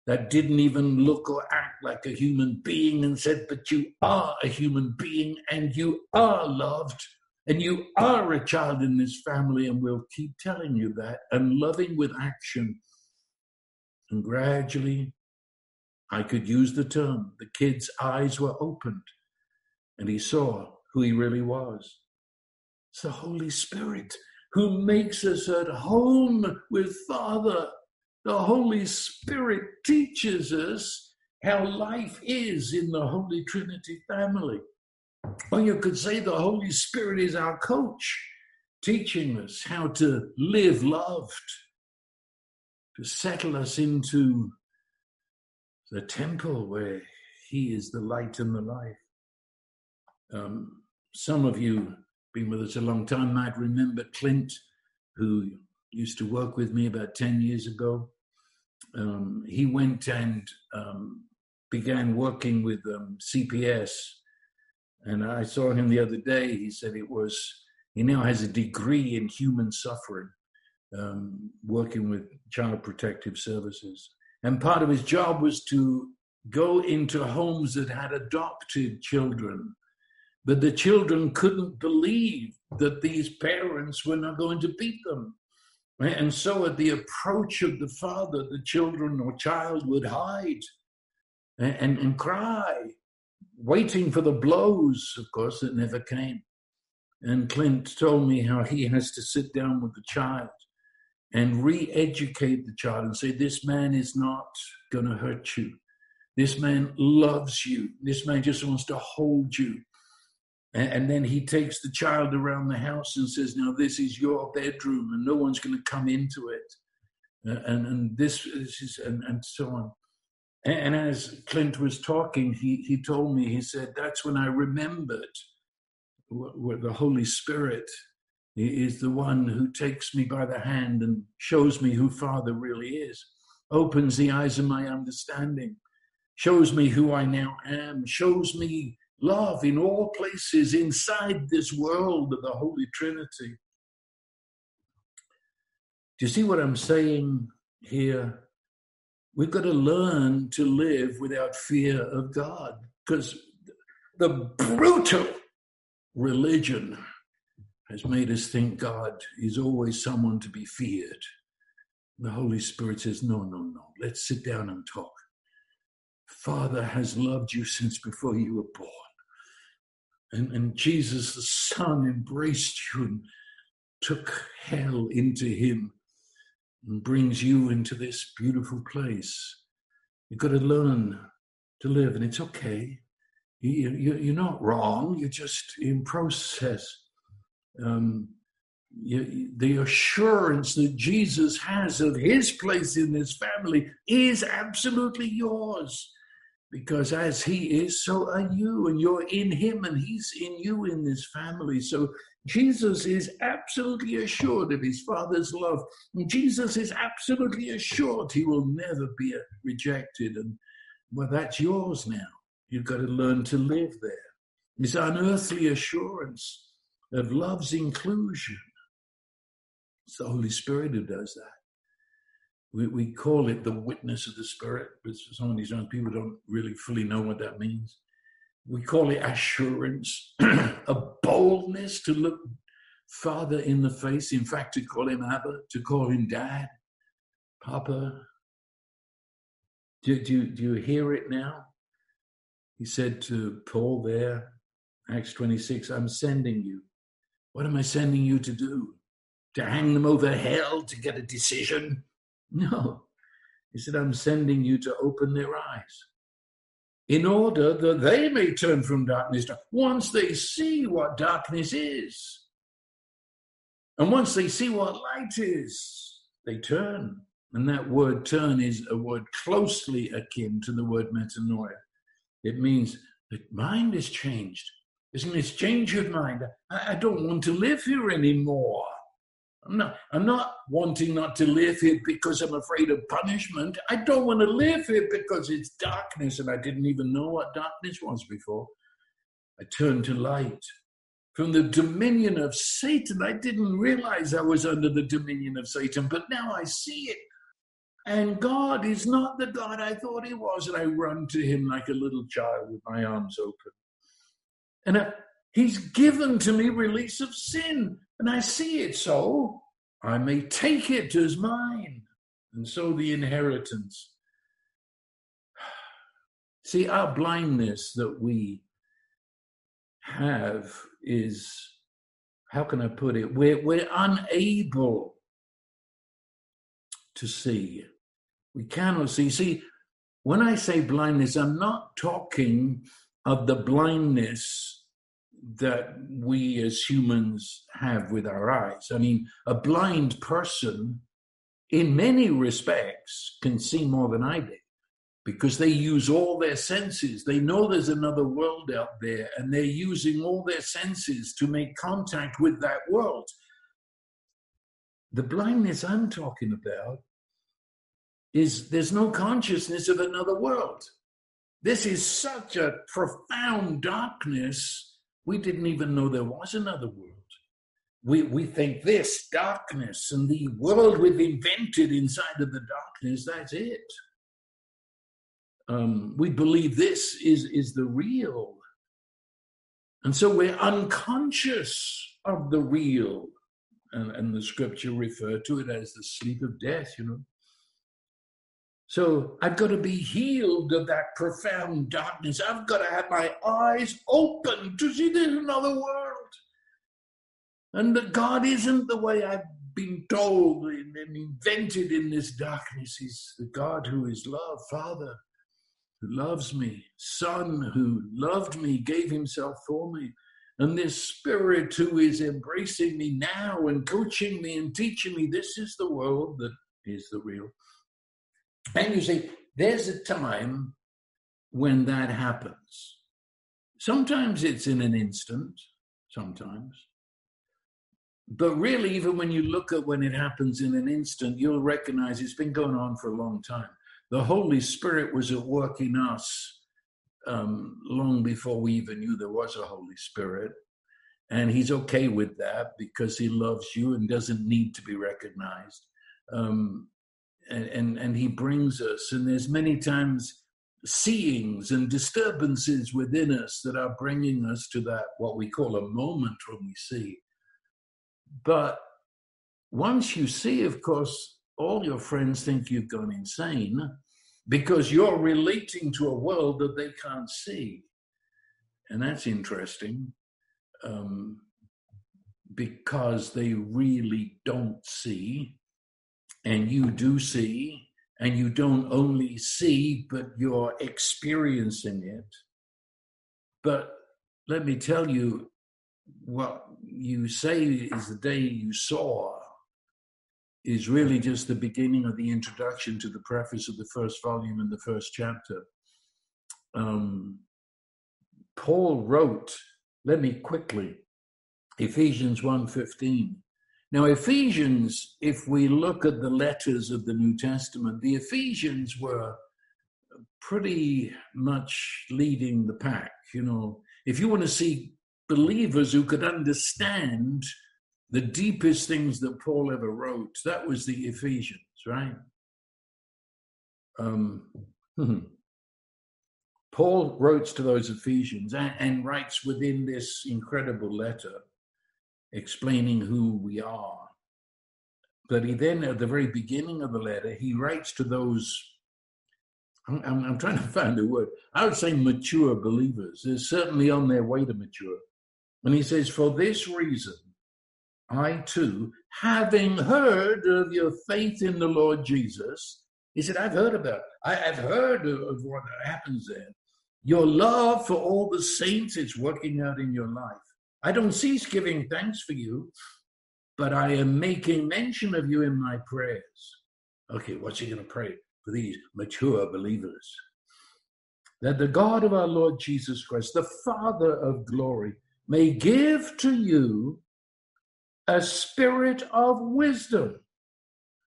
that didn't even look or act like a human being and said, But you are a human being and you are loved and you are a child in this family, and we'll keep telling you that and loving with action. And gradually, I could use the term, the kid's eyes were opened, and he saw who he really was. It's the Holy Spirit who makes us at home with Father. The Holy Spirit teaches us how life is in the Holy Trinity family. Or you could say the Holy Spirit is our coach, teaching us how to live loved, to settle us into the temple where He is the light and the life. Um, some of you been with us a long time might remember Clint, who used to work with me about 10 years ago. Um, he went and um, began working with um, CPS and I saw him the other day. He said it was, he now has a degree in human suffering, um, working with child protective services. And part of his job was to go into homes that had adopted children. But the children couldn't believe that these parents were not going to beat them. And so, at the approach of the father, the children or child would hide and, and, and cry waiting for the blows, of course, that never came. And Clint told me how he has to sit down with the child and re educate the child and say, This man is not going to hurt you. This man loves you. This man just wants to hold you. And, then he takes the child around the house and says, Now, this is your bedroom, and no one's going to come into it. Uh, and, and this, this is, and, and so on. And as Clint was talking, he, he told me, he said, that's when I remembered what the Holy Spirit is the one who takes me by the hand and shows me who Father really is, opens the eyes of my understanding, shows me who I now am, shows me love in all places inside this world of the Holy Trinity. Do you see what I'm saying here? We've got to learn to live without fear of God because the brutal religion has made us think God is always someone to be feared. The Holy Spirit says, No, no, no, let's sit down and talk. Father has loved you since before you were born. And, and Jesus, the Son, embraced you and took hell into him and brings you into this beautiful place. You've got to learn to live, and it's okay. You, you, you're not wrong. You're just in process. Um, you, the assurance that Jesus has of his place in this family is absolutely yours. Because as he is, so are you, and you're in him, and he's in you in this family. So Jesus is absolutely assured of his Father's love. And Jesus is absolutely assured he will never be rejected. And well, that's yours now. You've got to learn to live there. This unearthly assurance of love's inclusion. It's the Holy Spirit who does that. We, we call it the witness of the Spirit, but some of these young people don't really fully know what that means we call it assurance, a boldness to look Father in the face. In fact, to call him Abba, to call him Dad, Papa. Do, do, do you hear it now? He said to Paul there, Acts 26, I'm sending you. What am I sending you to do? To hang them over hell to get a decision? No. He said, I'm sending you to open their eyes in order that they may turn from darkness to once they see what darkness is. And once they see what light is, they turn. And that word turn is a word closely akin to the word metanoia. It means the mind is changed. There's an exchange of mind. I, don't want to live here anymore. I'm not, I'm not wanting not to live here because I'm afraid of punishment. I don't want to live here because it's darkness and I didn't even know what darkness was before. I turned to light. From the dominion of Satan, I didn't realize I was under the dominion of Satan, but now I see it. And God is not the God I thought He was, and I run to Him like a little child with my arms open. And I, He's given to me release of sin and I see it so, I may take it as mine, and so the inheritance. See, our blindness that we have is, how can I put it? We're, we're unable to see. We cannot see. See, when I say blindness, I'm not talking of the blindness that we as humans have with our eyes. I mean, a blind person, in many respects, can see more than I do because they use all their senses. They know there's another world out there and they're using all their senses to make contact with that world. The blindness I'm talking about is there's no consciousness of another world. This is such a profound darkness we didn't even know there was another world. We, we think this darkness and the world we've invented inside of the darkness, that's it. Um, we believe this is, is the real. And so we're unconscious of the real. And, and the scripture referred to it as the sleep of death, you know. So I've got to be healed of that profound darkness. I've got to have my eyes open to see there's another world. And that God isn't the way I've been told and invented in this darkness. He's the God who is love, Father, who loves me, Son who loved me, gave himself for me. And this Spirit who is embracing me now and coaching me and teaching me this is the world that is the real. And you see, there's a time when that happens. Sometimes it's in an instant, sometimes. But really, even when you look at when it happens in an instant, you'll recognize it's been going on for a long time. The Holy Spirit was at work in us um, long before we even knew there was a Holy Spirit. And He's okay with that because He loves you and doesn't need to be recognized. Um, and, and, and he brings us. And there's many times seeings and disturbances within us that are bringing us to that, what we call a moment when we see. But once you see, of course, all your friends think you've gone insane because you're relating to a world that they can't see. And that's interesting um, because they really don't see and you do see, and you don't only see, but you're experiencing it. But let me tell you, what you say is the day you saw is really just the beginning of the introduction to the preface of the first volume and the first chapter. Um, Paul wrote, let me quickly, Ephesians 1.15. Now, Ephesians, if we look at the letters of the New Testament, the Ephesians were pretty much leading the pack. You know, if you want to see believers who could understand the deepest things that Paul ever wrote, that was the Ephesians, right? Um, Paul writes to those Ephesians and, and writes within this incredible letter explaining who we are. But he then, at the very beginning of the letter, he writes to those I'm, I'm, trying to find a word. I would say mature believers. They're certainly on their way to mature. And he says, For this reason, I too, having heard of your faith in the Lord Jesus, he said, I've heard about it. I, have heard of, of what happens there. Your love for all the saints is working out in your life. I don't cease giving thanks for you, but I am making mention of you in my prayers. Okay, what's he going to pray for these mature believers? That the God of our Lord Jesus Christ, the Father of glory, may give to you a spirit of wisdom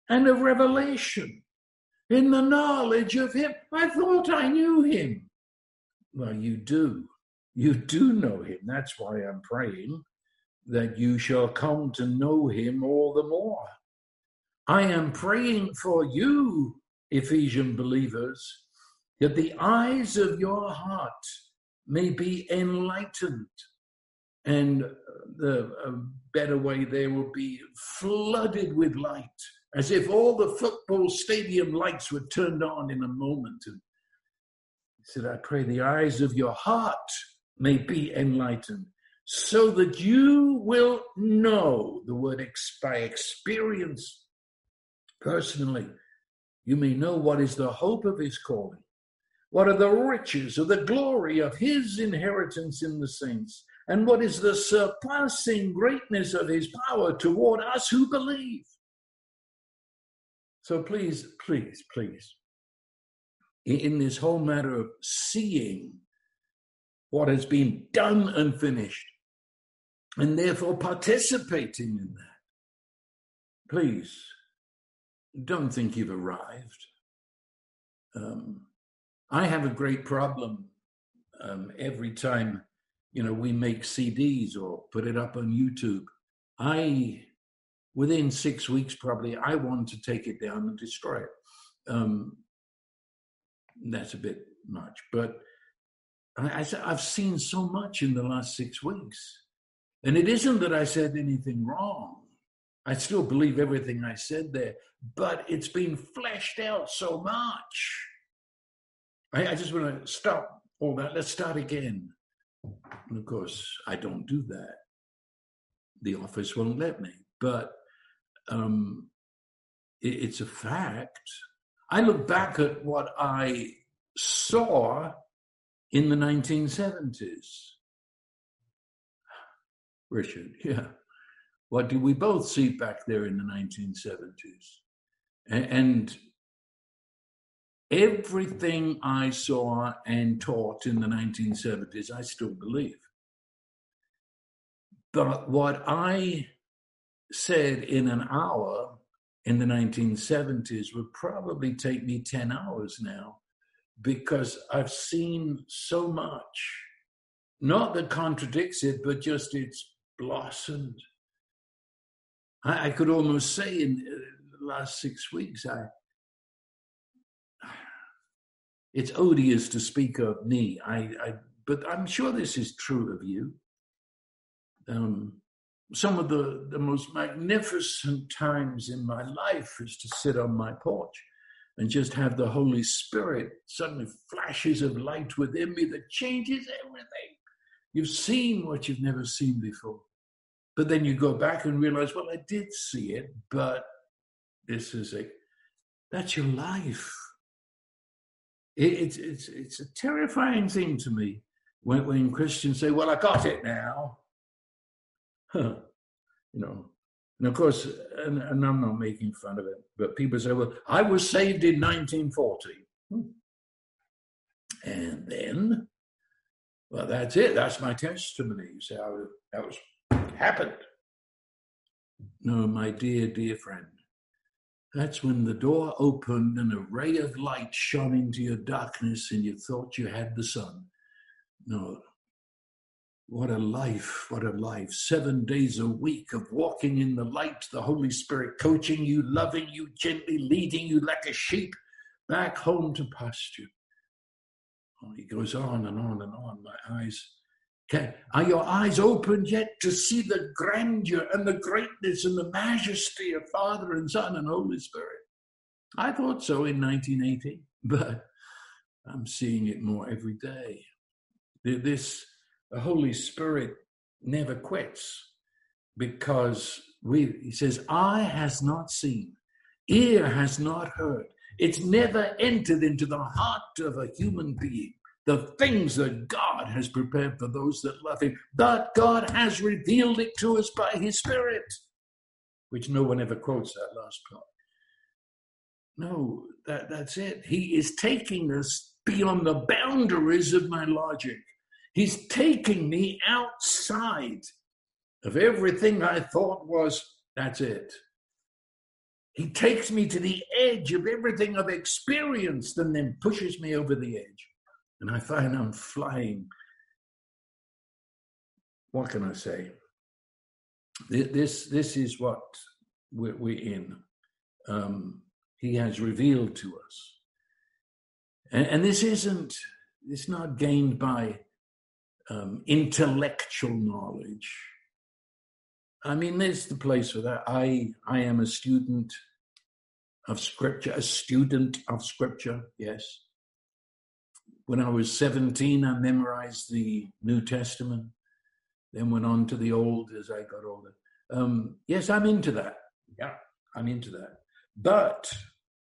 and of revelation in the knowledge of him. I thought I knew him. Well, you do. You do know him. That's why I'm praying that you shall come to know him all the more. I am praying for you, Ephesian believers, that the eyes of your heart may be enlightened and the better way there will be flooded with light, as if all the football stadium lights were turned on in a moment. And he said, I pray the eyes of your heart may be enlightened, so that you will know the word ex- by experience personally. You may know what is the hope of his calling, what are the riches of the glory of his inheritance in the saints and what is the surpassing greatness of his power toward us who believe. So please, please, please, in this whole matter of seeing what has been done and finished, and therefore participating in that, please don't think you've arrived. Um, I have a great problem um, every time you know, we make CDs or put it up on YouTube. I, within six weeks, probably, I want to take it down and destroy it. Um, that's a bit much, but I, I've seen so much in the last six weeks. And it isn't that I said anything wrong. I still believe everything I said there, but it's been fleshed out so much. I, I just want to stop all that. Let's start again. And of course, I don't do that. The office won't let me. But um, it, it's a fact. I look back at what I saw in the 1970s. Richard, yeah. What did we both see back there in the 1970s? And, Everything I saw and taught in the 1970s, I still believe. But what I said in an hour in the 1970s would probably take me 10 hours now because I've seen so much, not that contradicts it, but just it's blossomed. I, I could almost say in the last six weeks, I, it's odious to speak of me. I, I but I'm sure this is true of you. Um, some of the, the most magnificent times in my life is to sit on my porch and just have the Holy Spirit suddenly flashes of light within me that changes everything. You've seen what you've never seen before. But then you go back and realize, well, I did see it, but this is a, that's your life. It, it's, it's, it's a terrifying thing to me when, when Christians say, Well, I got it now. Huh. You know, and of course, and, and, I'm not making fun of it, but people say, Well, I was saved in 1940. Hmm. And then, well, that's it. That's my testimony. You say, oh, that was happened. No, my dear, dear friend, that's when the door opened and a ray of light shone into your darkness and you thought you had the sun. No. What a life, what a life. Seven days a week of walking in the light, the Holy Spirit coaching you, loving you, gently leading you like a sheep back home to pasture. Oh, he goes on and on and on. My eyes can, are your eyes opened yet to see the grandeur and the greatness and the majesty of Father and Son and Holy Spirit? I thought so in 1980, but I'm seeing it more every day. This the Holy Spirit never quits because we he says, eye has not seen, ear has not heard. It's never entered into the heart of a human being the things that God has prepared for those that love Him. But God has revealed it to us by His Spirit, which no one ever quotes that last part. No, that, that's it. He is taking us beyond the boundaries of my logic. He's taking me outside of everything I thought was, that's it. He takes me to the edge of everything I've experienced and then pushes me over the edge and I find I'm flying. What can I say? This this is what we're, in. Um, he has revealed to us, and, and this isn't. It's not gained by um, intellectual knowledge. I mean, there's the place for that. I I am a student of scripture, a student of scripture. Yes, when I was 17, I memorized the New Testament, then went on to the Old as I got older. Um, yes, I'm into that. Yeah, I'm into that. But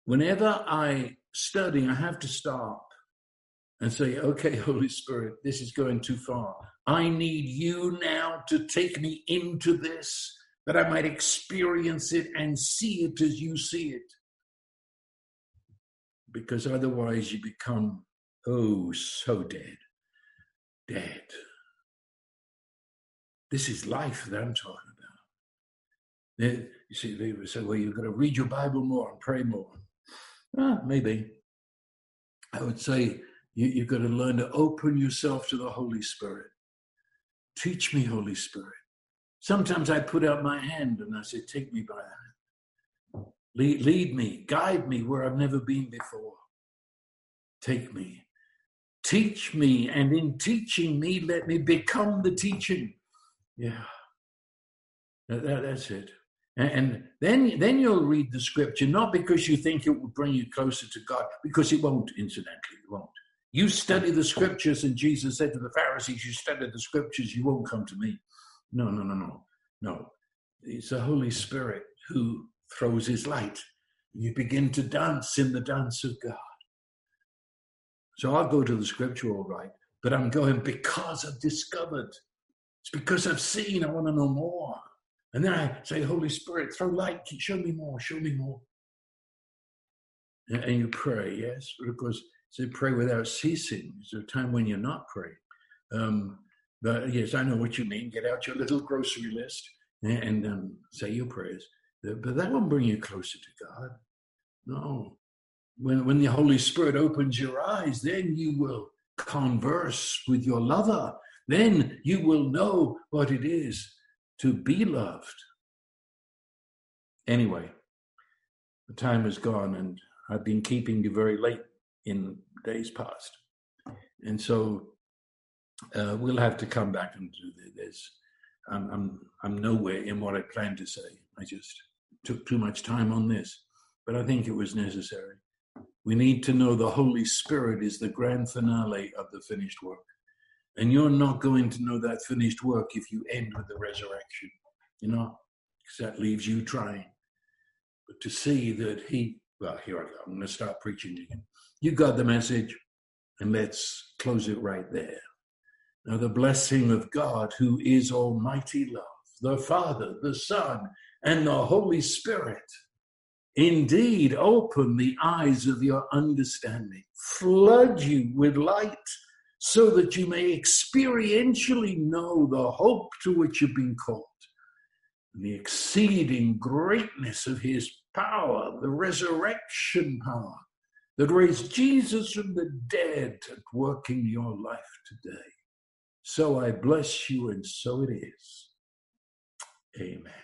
whenever I study, I have to stop and say, okay, Holy Spirit, this is going too far. I need you now to take me into this, that I might experience it and see it as you see it. Because otherwise, you become Oh, so dead. Dead. This is life that I'm talking about. They, you see, they would say, well, you've got to read your Bible more and pray more. Ah, maybe. I would say you, you've got to learn to open yourself to the Holy Spirit. Teach me, Holy Spirit. Sometimes I put out my hand and I say, Take me by the hand. Lead, lead me, guide me where I've never been before. Take me. Teach me, and in teaching me, let me become the teaching. Yeah, that, that, that's it. And then, then you'll read the scripture, not because you think it will bring you closer to God, because it won't, incidentally, it won't. You study the scriptures, and Jesus said to the Pharisees, You study the scriptures, you won't come to me. No, no, no, no, no. It's the Holy Spirit who throws his light. You begin to dance in the dance of God. So I'll go to the scripture all right, but I'm going because I've discovered. It's because I've seen, I want to know more. And then I say, Holy Spirit, throw light, show me more, show me more. And, you pray, yes, course, say pray without ceasing. There's a time when you're not praying. Um, but yes, I know what you mean. Get out your little grocery list and, and um, say your prayers. But that won't bring you closer to God. No, when, when the Holy Spirit opens your eyes, then you will converse with your lover. Then you will know what it is to be loved. Anyway, the time is gone, and I've been keeping you very late in days past. And so uh, we'll have to come back and do this. I'm, I'm, I'm nowhere in what I planned to say. I just took too much time on this, but I think it was necessary. We need to know the Holy Spirit is the grand finale of the finished work. And you're not going to know that finished work if you end with the resurrection, you know, because that leaves you trying. But to see that He, well, here I go. I'm going to start preaching again. You got the message, and let's close it right there. Now, the blessing of God, who is Almighty Love, the Father, the Son, and the Holy Spirit, indeed open the eyes of your understanding, flood you with light, so that you may experientially know the hope to which you've been called, and the exceeding greatness of his power, the resurrection power that raised Jesus from the dead at work in your life today. So I bless you, and so it is. Amen.